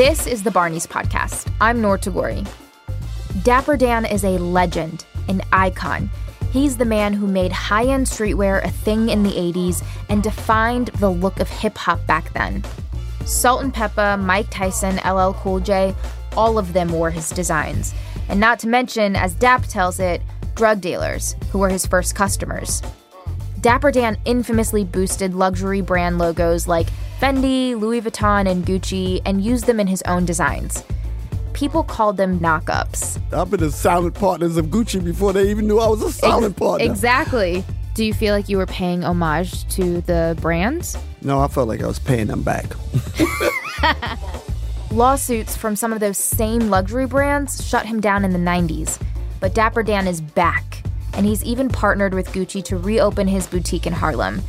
This is the Barney's Podcast. I'm Noor Tagouri. Dapper Dan is a legend, an icon. He's the man who made high end streetwear a thing in the 80s and defined the look of hip hop back then. Salt-N-Pepa, Mike Tyson, LL Cool J, all of them wore his designs. And not to mention, as Dap tells it, drug dealers, who were his first customers. Dapper Dan infamously boosted luxury brand logos like Fendi, Louis Vuitton, and Gucci and used them in his own designs people called them knockups. I've been the silent partners of Gucci before they even knew I was a silent Ex- partner. Exactly. Do you feel like you were paying homage to the brands? No, I felt like I was paying them back. Lawsuits from some of those same luxury brands shut him down in the 90s. But Dapper Dan is back, and he's even partnered with Gucci to reopen his boutique in Harlem.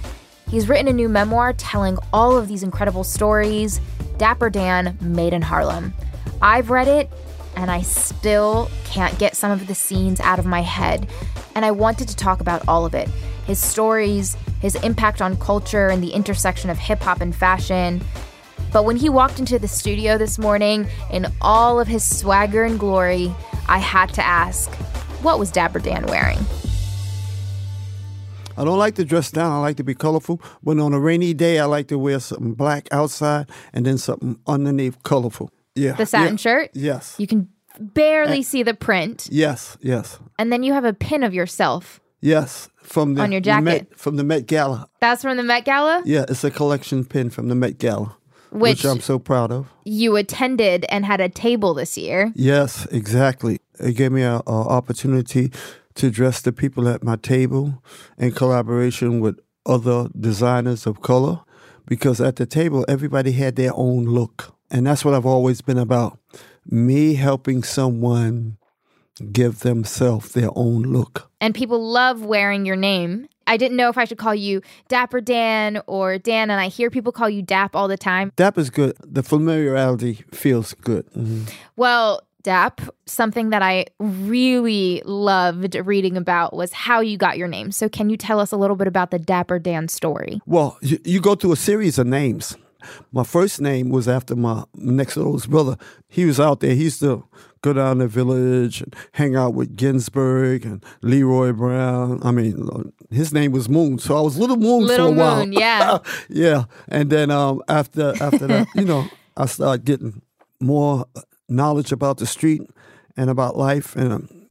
He's written a new memoir telling all of these incredible stories Dapper Dan Made in Harlem. I've read it and I still can't get some of the scenes out of my head. And I wanted to talk about all of it his stories, his impact on culture, and the intersection of hip hop and fashion. But when he walked into the studio this morning in all of his swagger and glory, I had to ask, what was Dapper Dan wearing? I don't like to dress down. I like to be colorful. But on a rainy day, I like to wear something black outside and then something underneath colorful. Yeah. The satin yeah, shirt. Yes. You can barely and, see the print. Yes, yes. And then you have a pin of yourself. Yes, from the on your jacket Met, from the Met Gala. That's from the Met Gala. Yeah, it's a collection pin from the Met Gala, which, which I'm so proud of. You attended and had a table this year. Yes, exactly. It gave me an opportunity to dress the people at my table in collaboration with other designers of color, because at the table everybody had their own look. And that's what I've always been about. Me helping someone give themselves their own look. And people love wearing your name. I didn't know if I should call you Dapper Dan or Dan, and I hear people call you Dap all the time. Dap is good. The familiarity feels good. Mm-hmm. Well, Dap, something that I really loved reading about was how you got your name. So, can you tell us a little bit about the Dapper Dan story? Well, you, you go through a series of names. My first name was after my next oldest brother. He was out there. He used to go down the village and hang out with Ginsberg and Leroy Brown. I mean, his name was Moon, so I was Little Moon Little for a while. Moon, yeah, yeah. And then um, after after that, you know, I started getting more knowledge about the street and about life. And um,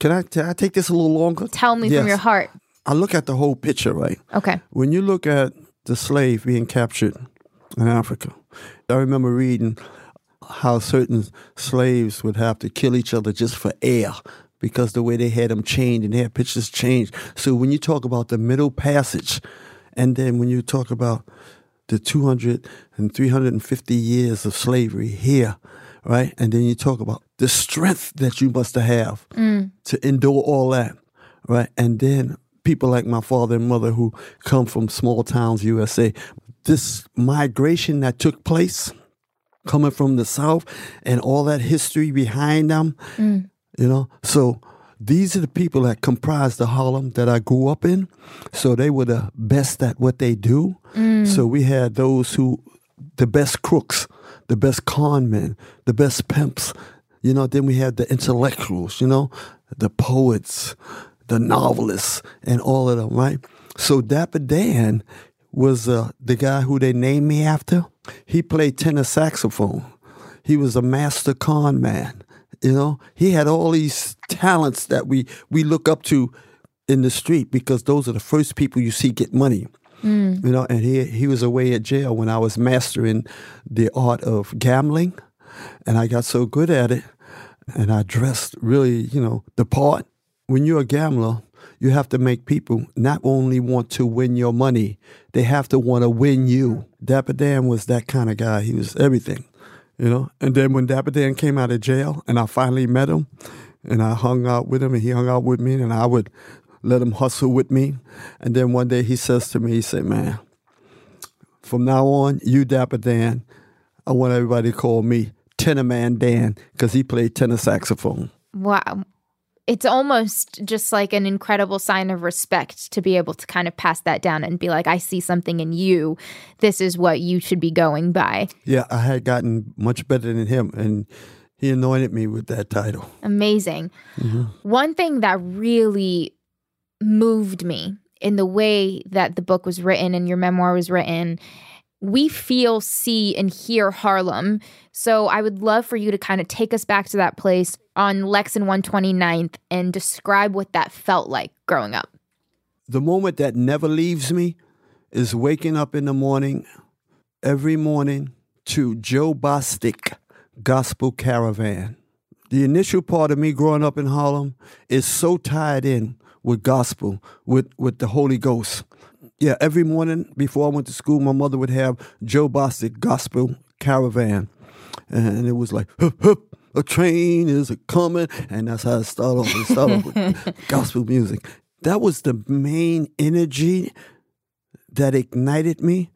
can I can I take this a little longer? Tell me yes. from your heart. I look at the whole picture, right? Okay. When you look at the slave being captured in Africa. I remember reading how certain slaves would have to kill each other just for air because the way they had them chained and their pictures changed. So when you talk about the Middle Passage, and then when you talk about the 200 and 350 years of slavery here, right? And then you talk about the strength that you must have mm. to endure all that, right? And then people like my father and mother who come from small towns, USA, this migration that took place coming from the South and all that history behind them, mm. you know. So these are the people that comprise the Harlem that I grew up in. So they were the best at what they do. Mm. So we had those who, the best crooks, the best con men, the best pimps. You know, then we had the intellectuals, you know, the poets, the novelists, and all of them, right? So Dapper Dan was uh, the guy who they named me after. He played tenor saxophone. He was a master con man. You know, he had all these talents that we we look up to in the street because those are the first people you see get money. Mm. You know, and he he was away at jail when I was mastering the art of gambling, and I got so good at it, and I dressed really, you know, the part. When you're a gambler, you have to make people not only want to win your money, they have to want to win you. Dapper Dan was that kind of guy. He was everything, you know. And then when Dapper Dan came out of jail and I finally met him and I hung out with him and he hung out with me and I would let him hustle with me. And then one day he says to me, he said, Man, from now on, you Dapper Dan, I want everybody to call me Tenor Man Dan because he played tenor saxophone. Wow. it's almost just like an incredible sign of respect to be able to kind of pass that down and be like, I see something in you. This is what you should be going by. Yeah, I had gotten much better than him, and he anointed me with that title. Amazing. Mm-hmm. One thing that really moved me in the way that the book was written and your memoir was written we feel, see, and hear Harlem. So I would love for you to kind of take us back to that place on Lex and 129th and describe what that felt like growing up. The moment that never leaves me is waking up in the morning, every morning, to Joe Bostic Gospel Caravan. The initial part of me growing up in Harlem is so tied in with gospel, with, with the Holy Ghost. Yeah, every morning before I went to school, my mother would have Joe Bostic Gospel Caravan. And it was like, hup, hup, a train is a coming. And that's how it started off. It started off with gospel music. That was the main energy that ignited me.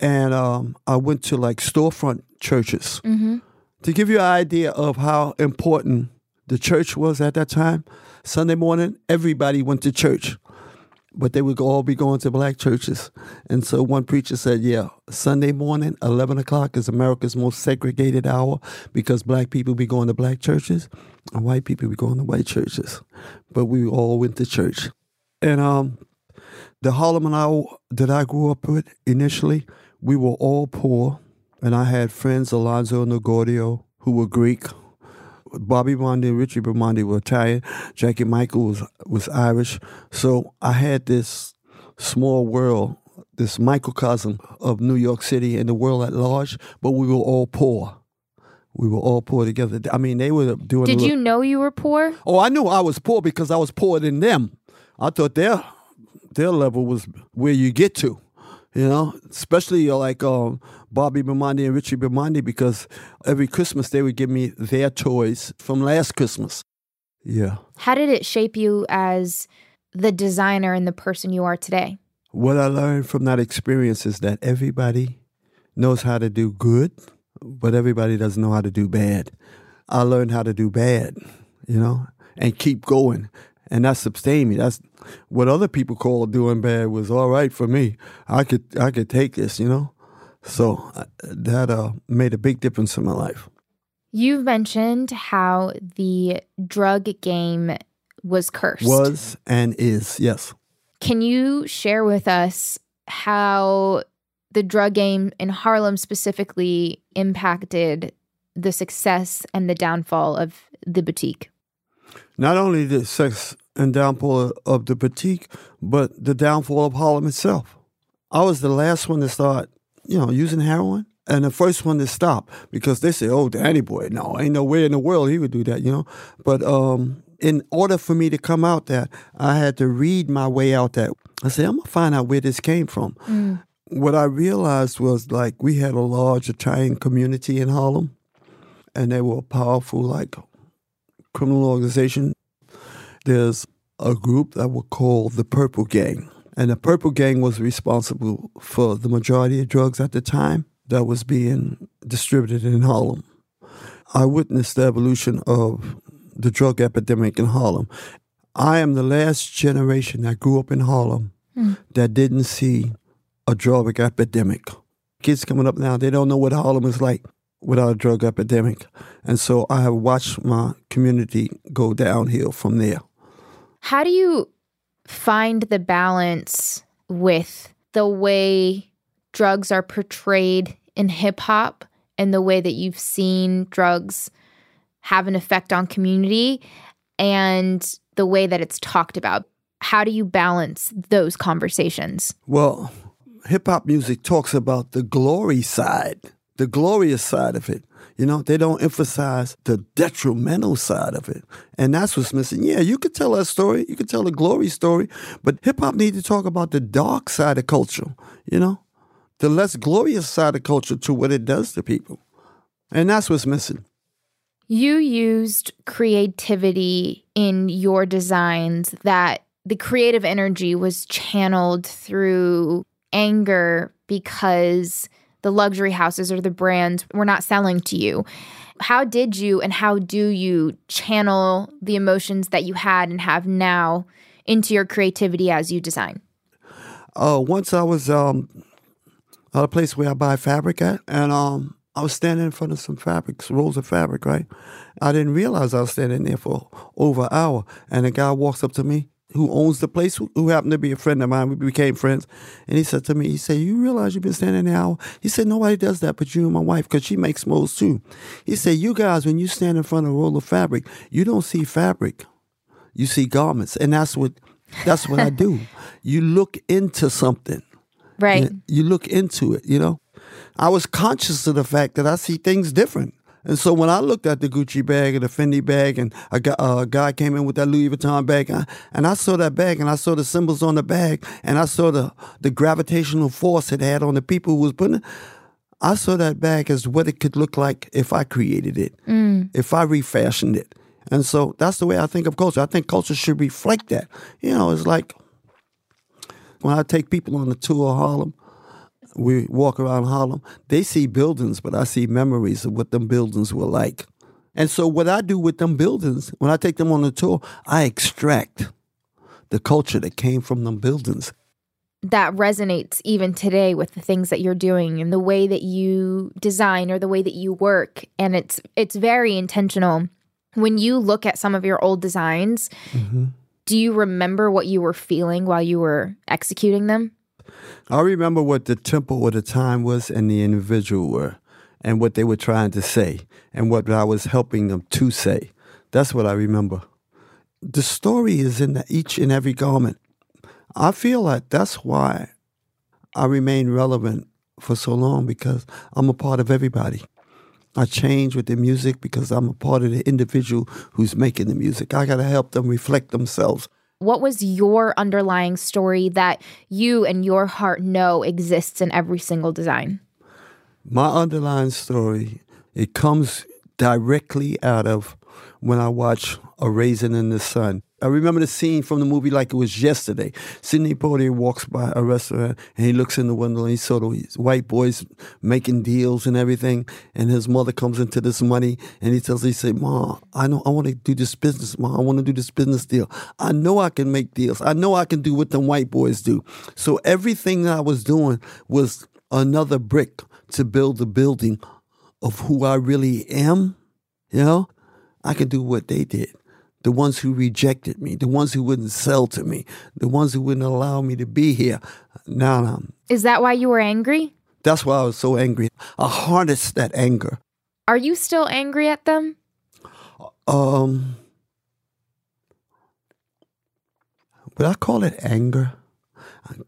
And um, I went to like storefront churches. Mm-hmm. To give you an idea of how important the church was at that time, Sunday morning, everybody went to church but they would all be going to black churches. And so one preacher said, Yeah, Sunday morning, 11 o'clock is America's most segregated hour because black people be going to black churches and white people be going to white churches. But we all went to church. And um, the Harlem I, that I grew up with initially, we were all poor. And I had friends, Alonzo and Nagordio, who were Greek, Bobby Bondi and Richie Bondi were Italian. Jackie Michael was was Irish. So I had this small world, this microcosm of New York City and the world at large, but we were all poor. We were all poor together. I mean, they were doing. Did you know you were poor? Oh, I knew I was poor because I was poorer than them. I thought their their level was where you get to you know, especially uh, like um, Bobby Bimondi and Richie Bimondi, because every Christmas they would give me their toys from last Christmas. Yeah. How did it shape you as the designer and the person you are today? What I learned from that experience is that everybody knows how to do good, but everybody doesn't know how to do bad. I learned how to do bad, you know, and keep going and that sustained me. That's what other people call doing bad was all right for me. I could I could take this, you know. So uh, that uh, made a big difference in my life. You've mentioned how the drug game was cursed. Was and is, yes. Can you share with us how the drug game in Harlem specifically impacted the success and the downfall of the boutique? not only the sex and downfall of the boutique, but the downfall of Harlem itself. I was the last one to start, you know, using heroin and the first one to stop because they say, oh, Danny boy, no, ain't no way in the world he would do that, you know. But um, in order for me to come out that, I had to read my way out that. I said, I'm going to find out where this came from. Mm. What I realized was like we had a large Italian community in Harlem and they were a powerful, like criminal organization. There's a group that were called the Purple Gang. And the Purple Gang was responsible for the majority of drugs at the time that was being distributed in Harlem. I witnessed the evolution of the drug epidemic in Harlem. I am the last generation that grew up in Harlem mm. that didn't see a drug epidemic. Kids coming up now, they don't know what Harlem is like without a drug epidemic. And so I have watched my community go downhill from there. How do you find the balance with the way drugs are portrayed in hip hop and the way that you've seen drugs have an effect on community and the way that it's talked about? How do you balance those conversations? Well, hip hop music talks about the glory side the glorious side of it. You know, they don't emphasize the detrimental side of it. And that's what's missing. Yeah, you could tell that story. You could tell the glory story. But hip hop needs to talk about the dark side of culture, you know, the less glorious side of culture to what it does to people. And that's what's missing. You used creativity in your designs that the creative energy was channeled through anger because the luxury houses or the brands were not selling to you. How did you and how do you channel the emotions that you had and have now into your creativity as you design? Uh, once I was um, at a place where I buy fabric at, and um, I was standing in front of some fabrics, rolls of fabric, right? I didn't realize I was standing there for over an hour, and a guy walks up to me who owns the place, who, who happened to be a friend of mine. We became friends, and he said to me, he said, "You realize you've been standing there an hour?" He said, "Nobody does that but you and my wife, because she makes molds too." He said, "You guys, when you stand in front of a roll of fabric, you don't see fabric, you see garments, and that's what that's what I do. You look into something." Right. You look into it, you know. I was conscious of the fact that I see things different. And so when I looked at the Gucci bag and the Fendi bag, and a guy, uh, a guy came in with that Louis Vuitton bag, and I, and I saw that bag, and I saw the symbols on the bag, and I saw the, the gravitational force it had on the people who was putting it, I saw that bag as what it could look like if I created it, if I refashioned it. And so that's the way I think of culture. I think culture should reflect that. You know, it's like when I take people on the tour of Harlem, we walk around Harlem, they see buildings, but I see memories of what them buildings were like. And so what I do with them buildings, when I take them on a tour, I extract the culture that came from them buildings. that resonates even today with the things that you're doing and the way that you design or the way that you work and it's it's very intentional when you look at some of your old designs mm-hmm. do you remember what you were feeling while you were executing them I remember what the tempo of the time was and the individual were and what they were trying to say and what I was helping them to say. That's what I remember. The story is in the, each and every garment. I feel like that's why I remain relevant for so long because I'm a part of everybody. I change with the music because I'm a part of the individual who's making the music. I got to help them reflect themselves. What was your underlying story that you and your heart know exists in every single design My underlying story, it comes directly out of when I watch A Raisin in the Sun. I remember the scene from the movie like it was yesterday. Sidney Poitier walks by a restaurant and he looks in the window and he saw these white boys making deals and everything. And his mother comes into this money and he tells he said, Mom, I know I want to do this business, Mom. I want to do this business deal. I know I can make deals. I know I can do what them white boys do. So everything I was doing was another brick to build the building of who I really am. You know, I could do what they did. The ones who rejected me, the ones who wouldn't sell to me, the ones who wouldn't allow me to be here. Now, now is that why you were angry that's why I was so angry. I harnessed that anger. are you still angry at them Um, would I call it anger?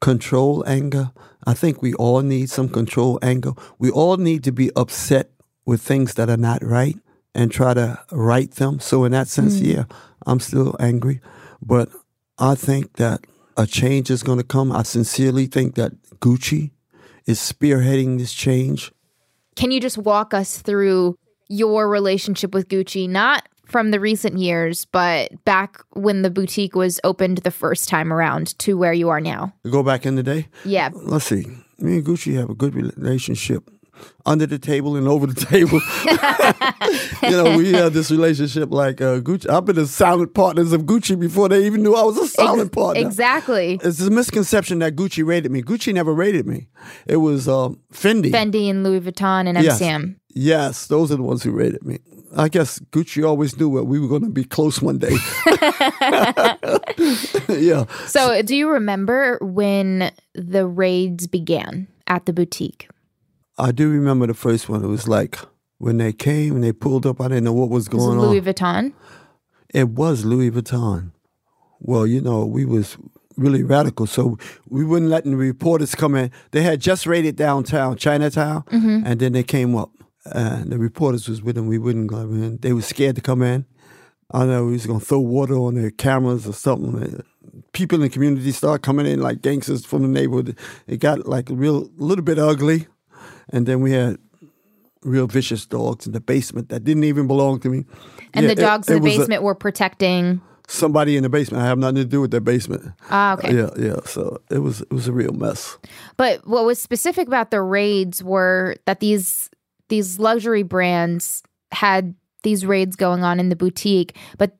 Control anger. I think we all need some control anger. We all need to be upset with things that are not right and try to right them. So in that sense, hmm. yeah, I'm still angry, but I think that a change is going to come. I sincerely think that Gucci is spearheading this change. Can you just walk us through your relationship with Gucci, not from the recent years, but back when the boutique was opened the first time around to where you are now? Go back in the day. Yeah. let's see. Me and Gucci have a good relationship under the table and over the table. you know, we had this relationship like uh, Gucci. I've been the silent partners of Gucci before they even knew I was a silent partner. Exactly. It's a misconception that Gucci rated me. Gucci never rated me. It was uh, Fendi. Fendi and Louis Vuitton and Yes. MCM. Yes, those are the ones who rated me. I guess Gucci always knew that we were going to be close one day. yeah. So, do you remember when the raids began at the boutique? I do remember the first one. It was like when they came and they pulled up, I didn't know what was going Louis on. Louis Vuitton. It was Louis Vuitton. Well, you know, we was really radical, so we wouldn't let the reporters come in. They had just raided downtown, Chinatown, mm-hmm. and then they came up. And the reporters was with them. We wouldn't go in. They were scared to come in. I know we was gonna throw water on their cameras or something. People in the community started coming in like gangsters from the neighborhood. It got like a real little bit ugly, and then we had real vicious dogs in the basement that didn't even belong to me. And Yeah, the dogs it in the was a- basement were protecting. somebody in the basement. I have nothing to do with their basement. Ah, okay. Yeah, yeah. So it was it was a real mess. But what was specific about the raids were that these these luxury brands had these raids going on in the boutique, but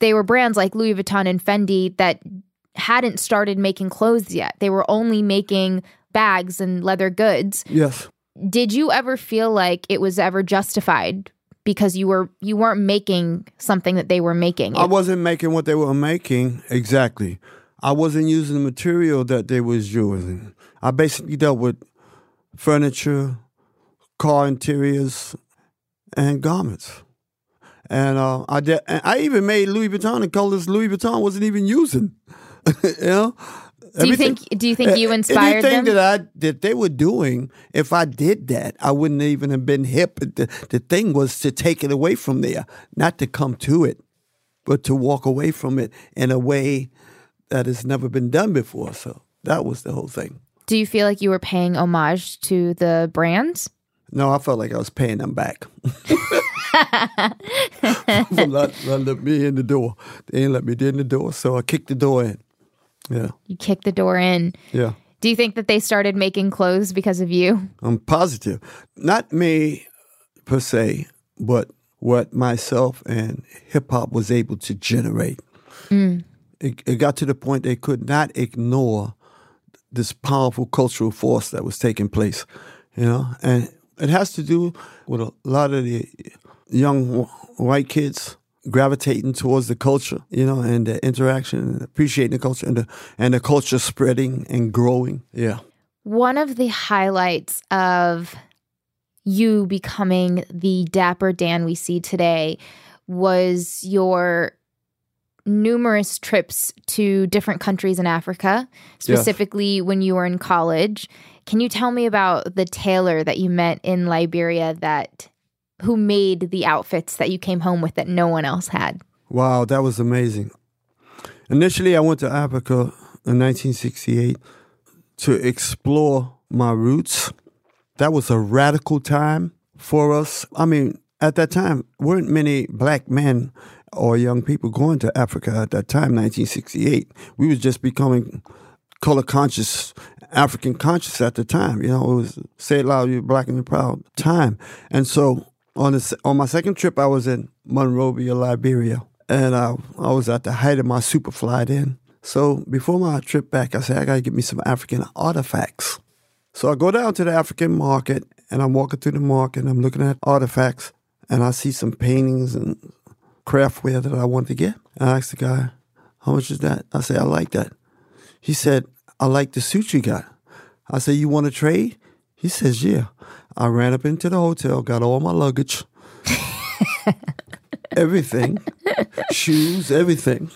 they were brands like Louis Vuitton and Fendi that hadn't started making clothes yet. They were only making bags and leather goods. Yes. Did you ever feel like it was ever justified because you were you weren't making something that they were making? I wasn't making what they were making exactly. I wasn't using the material that they was using. I basically dealt with furniture, car interiors, and garments. And uh, I did. I even made Louis Vuitton in colors Louis Vuitton wasn't even using. you know. Do you think? Do you think you inspired anything them? that I that they were doing? If I did that, I wouldn't even have been hip. The, the thing was to take it away from there, not to come to it, but to walk away from it in a way that has never been done before. So that was the whole thing. Do you feel like you were paying homage to the brands? No, I felt like I was paying them back. For not, not let me in the door. They didn't let me in the door, so I kicked the door in. Yeah, You kick the door in. yeah. Do you think that they started making clothes because of you? I'm positive. Not me per se, but what myself and hip hop was able to generate. Mm. It, it got to the point they could not ignore this powerful cultural force that was taking place, you know, and it has to do with a lot of the young white kids gravitating towards the culture, you know, and the interaction and appreciating the culture and the and the culture spreading and growing. Yeah. One of the highlights of you becoming the dapper Dan we see today was your numerous trips to different countries in Africa, specifically when you were in college. Can you tell me about the tailor that you met in Liberia that who made the outfits that you came home with that no one else had? Wow, that was amazing. Initially, I went to Africa in 1968 to explore my roots. That was a radical time for us. I mean, at that time, weren't many black men or young people going to Africa at that time, 1968. We was just becoming color conscious, African conscious at the time. You know, it was say it loud, you're black and proud time. And so on the, se- on my second trip, I was in Monrovia, Liberia, and I, I was at the height of my super fly then. So before my trip back, I said I gotta get me some African artifacts. So I go down to the African market, and I'm walking through the market, and I'm looking at artifacts, and I see some paintings and craftware that I want to get. I asked the guy, "How much is that?" I said, "I like that." He said, "I like the suit you got." I said, "You want to trade?" He says, "Yeah." I ran up into the hotel, got all my luggage, everything, shoes, everything.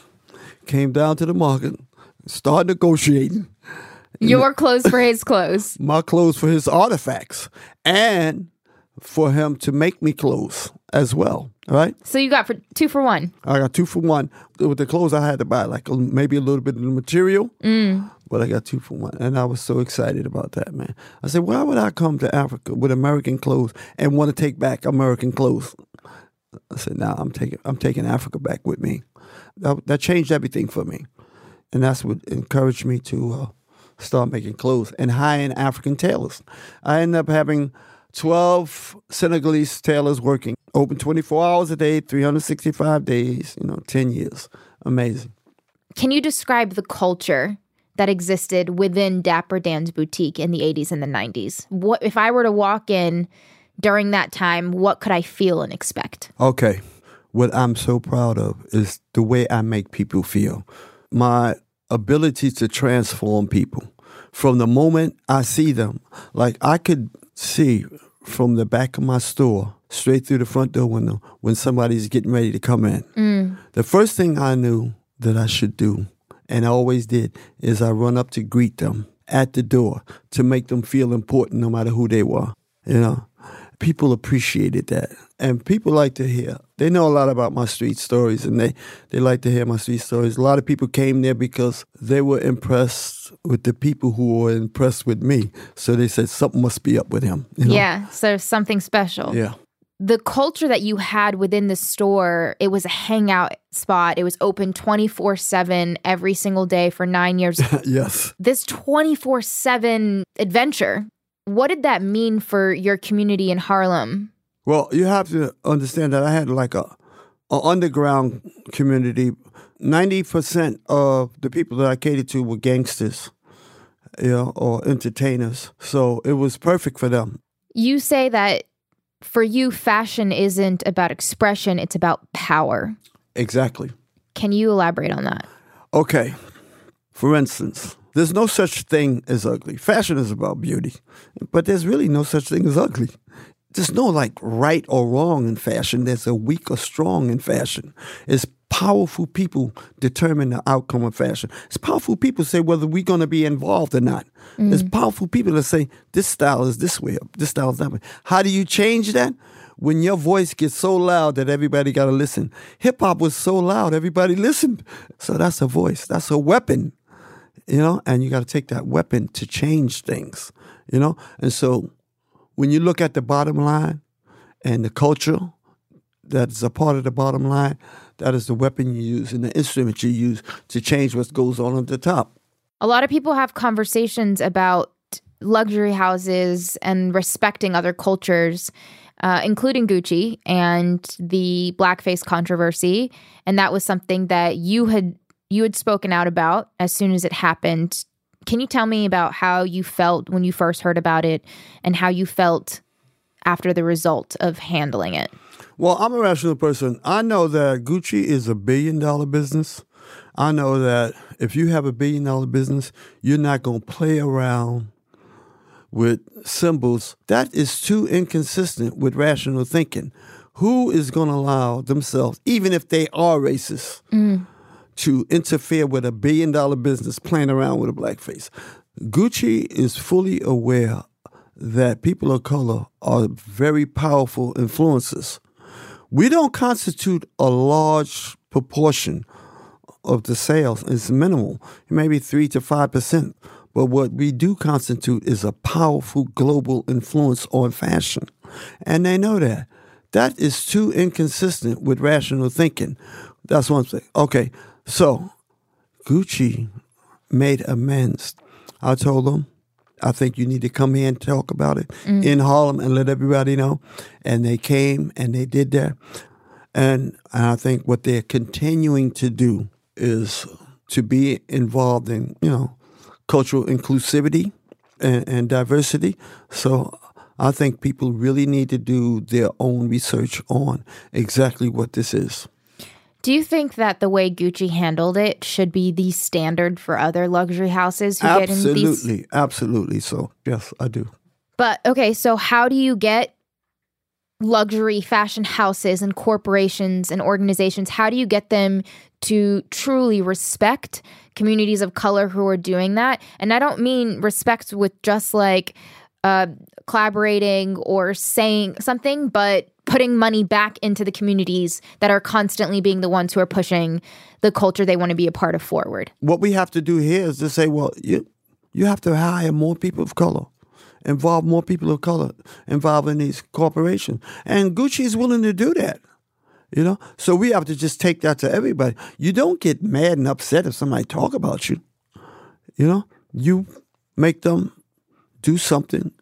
Came down to the market, started negotiating Your clothes for his clothes. my clothes for his artifacts and for him to make me clothes as well. Right? So you got for two for one. I got two for one. With the clothes, I had to buy like maybe a little bit of the material, mm. But I got two for one, and I was so excited about that, man. I said, why would I come to Africa with American clothes and want to take back American clothes? I said, nah, I'm taking I'm taking Africa back with me. That, that changed everything for me, and that's what encouraged me to uh, start making clothes and hiring African tailors. I ended up having 12 Senegalese tailors working, open 24 hours a day, 365 days, you know, 10 years. Amazing. Can you describe the culture that existed within Dapper Dan's boutique in the 80s and the 90s? What if I were to walk in during that time, what could I feel and expect? Okay. What I'm so proud of is the way I make people feel. My ability to transform people from the moment I see them. Like I could see from the back of my store straight through the front door window when somebody's getting ready to come in. Mm. The first thing I knew that I should do, and I always did, is I run up to greet them at the door to make them feel important no matter who they were. You know, people appreciated that. And people like to hear. They know a lot about my street stories and they, they like to hear my street stories. A lot of people came there because they were impressed with the people who were impressed with me. So they said something must be up with him. you know? Yeah, so something special. Yeah. The culture that you had within the store, it was a hangout spot. It was open 24 7 every single day for nine years. yes. this 24 7 adventure, what did that mean for your community in Harlem? Well, you have to understand that I had like a, a underground community. Ninety percent of the people that I catered to were gangsters, you know, or entertainers. So it was perfect for them. You say that for you, fashion isn't about expression; it's about power. Exactly. Can you elaborate on that? Okay. For instance, there's no such thing as ugly. Fashion is about beauty, but there's really no such thing as ugly. There's no like right or wrong in fashion. There's a weak or strong in fashion. It's powerful people determine the outcome of fashion. It's powerful people say whether we're going to be involved or not. Mm. It's powerful people that say this style is this way, this style is that way. How do you change that? When your voice gets so loud that everybody got to listen. Hip hop was so loud, everybody listened. So that's a voice. That's a weapon you know, and you got to take that weapon to change things, you know. And so when you look at the bottom line and the culture that is a part of the bottom line, that is the weapon you use and the instrument you use to change what goes on at the top. A lot of people have conversations about luxury houses and respecting other cultures. Uh, including Gucci and the blackface controversy. And that was something that you had you had spoken out about as soon as it happened. Can you tell me about how you felt when you first heard about it and how you felt after the result of handling it? Well, I'm a rational person. I know that Gucci is a billion dollar business. I know that if you have a billion dollar business, you're not going to play around with symbols. That is too inconsistent with rational thinking. Who is going to allow themselves, even if they are racist, mm to interfere with a billion dollar business playing around with a blackface. Gucci is fully aware that people of color are very powerful influences. We don't constitute a large proportion of the sales. It's minimal, maybe three to five percent. But what we do constitute is a powerful global influence on fashion. And they know that. That is too inconsistent with rational thinking. That's one thing. Okay, so Gucci made amends. I told them, I think you need to come here and talk about it mm. in Harlem and let everybody know. And they came and they did that. And I think what they're continuing to do is to be involved in, you know, cultural inclusivity and, and diversity. So I think people really need to do their own research on exactly what this is. Do you think that the way Gucci handled it should be the standard for other luxury houses who absolutely, get in these? Absolutely, So, yes, I do. But okay, so how do you get luxury fashion houses and corporations and organizations? How do you get them to truly respect communities of color who are doing that? And I don't mean respect with just like uh, collaborating or saying something, but putting money back into the communities that are constantly being the ones who are pushing the culture they want to be a part of forward. What we have to do here is to say, well, you you have to hire more people of color, involve more people of color involved in these corporations, and Gucci is willing to do that. You know, so we have to just take that to everybody. You don't get mad and upset if somebody talk about you. You know, you make them do something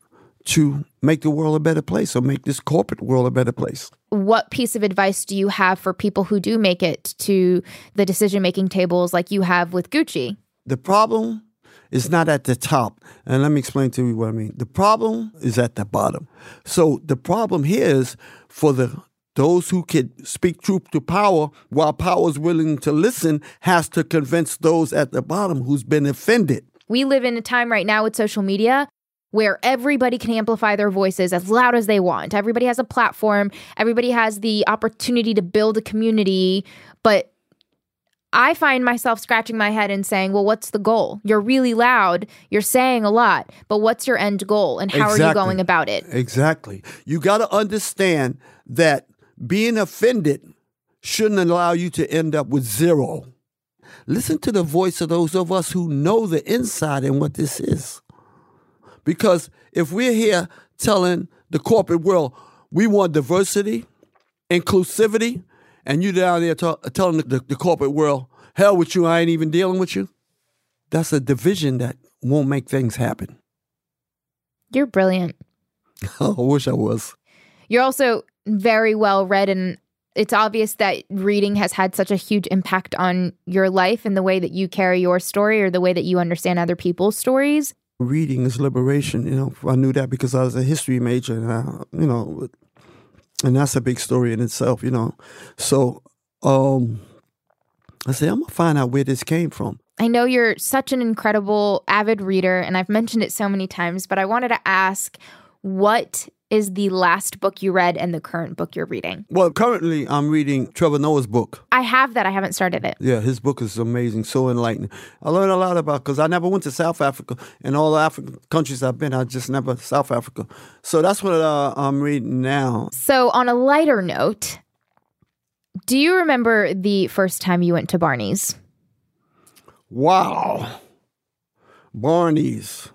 to make the world a better place or make this corporate world a better place. What piece of advice do you have for people who do make it to the decision making tables like you have with Gucci? The problem is not at the top. And let me explain to you what I mean. The problem is at the bottom. So the problem here is for the those who can speak truth to power while power is willing to listen has to convince those at the bottom who's been offended. We live in a time right now with social media where everybody can amplify their voices as loud as they want. Everybody has a platform, everybody has the opportunity to build a community, but I find myself scratching my head and saying, well, what's the goal? You're really loud, you're saying a lot, but what's your end goal and how exactly. are you going about it? Exactly. You got to understand that being offended shouldn't allow you to end up with zero. Listen to the voice of those of us who know the inside and what this is. Because if we're here telling the corporate world we want diversity, inclusivity, and you down there t- telling the, the corporate world, hell with you, I ain't even dealing with you, that's a division that won't make things happen. You're brilliant. I wish I was. You're also very well read, and it's obvious that reading has had such a huge impact on your life and the way that you carry your story or the way that you understand other people's stories. Reading is liberation. You know, I knew that because I was a history major, and I, you know, and that's a big story in itself. You know, so um, I said I'm gonna find out where this came from. I know you're such an incredible avid reader, and I've mentioned it so many times, but I wanted to ask what is the last book you read and the current book you're reading? Well, currently I'm reading Trevor Noah's book. I have that. I haven't started it. Yeah, his book is amazing, so enlightening. I learned a lot about because I never went to South Africa. and all the African countries I've been, I just never South Africa. So that's what uh, I'm reading now. So on a lighter note, do you remember the first time you went to Barney's? Wow, Barney's.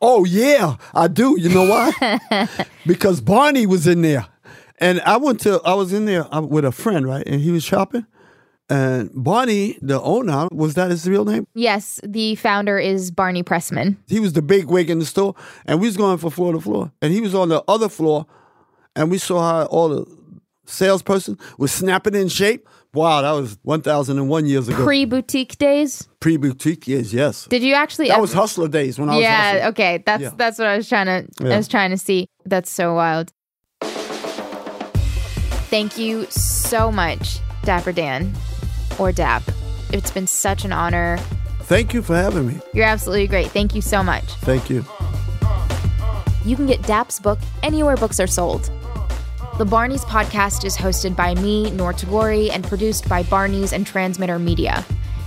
Oh yeah, I do. You know why? because Barney was in there, and I went to. I was in there uh, with a friend, right? And he was shopping. And Barney, the owner, was that his real name? Yes, the founder is Barney Pressman. He was the big wig in the store, and we was going from floor to floor, and he was on the other floor, and we saw how all the salesperson was snapping in shape. Wow, that was 1001 years ago. Pre boutique days? Pre boutique years, yes. Did you actually That was hustler days when I was Yeah, hustling. okay. That's Yeah. that's what I was trying to I was trying to see. That's so wild. Thank you so much, Dapper Dan or Dap. It's been such an honor. Thank you for having me. You're absolutely great. Thank you so much. Thank you. You can get Dap's book anywhere books are sold. The Barney's podcast is hosted by me, Noor Tagouri, and produced by Barney's and Transmitter Media.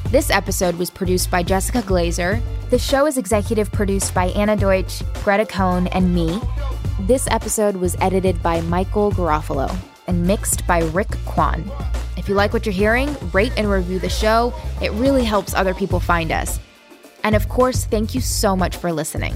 This episode was produced by Jessica Glazer. The show is executive produced by Anna Deutsch, Greta Cohn, and me. This episode was edited by Michael Garofalo and mixed by Rick Kwan. If you like what you're hearing, rate and review the show. It really helps other people find us. And of course, thank you so much for listening.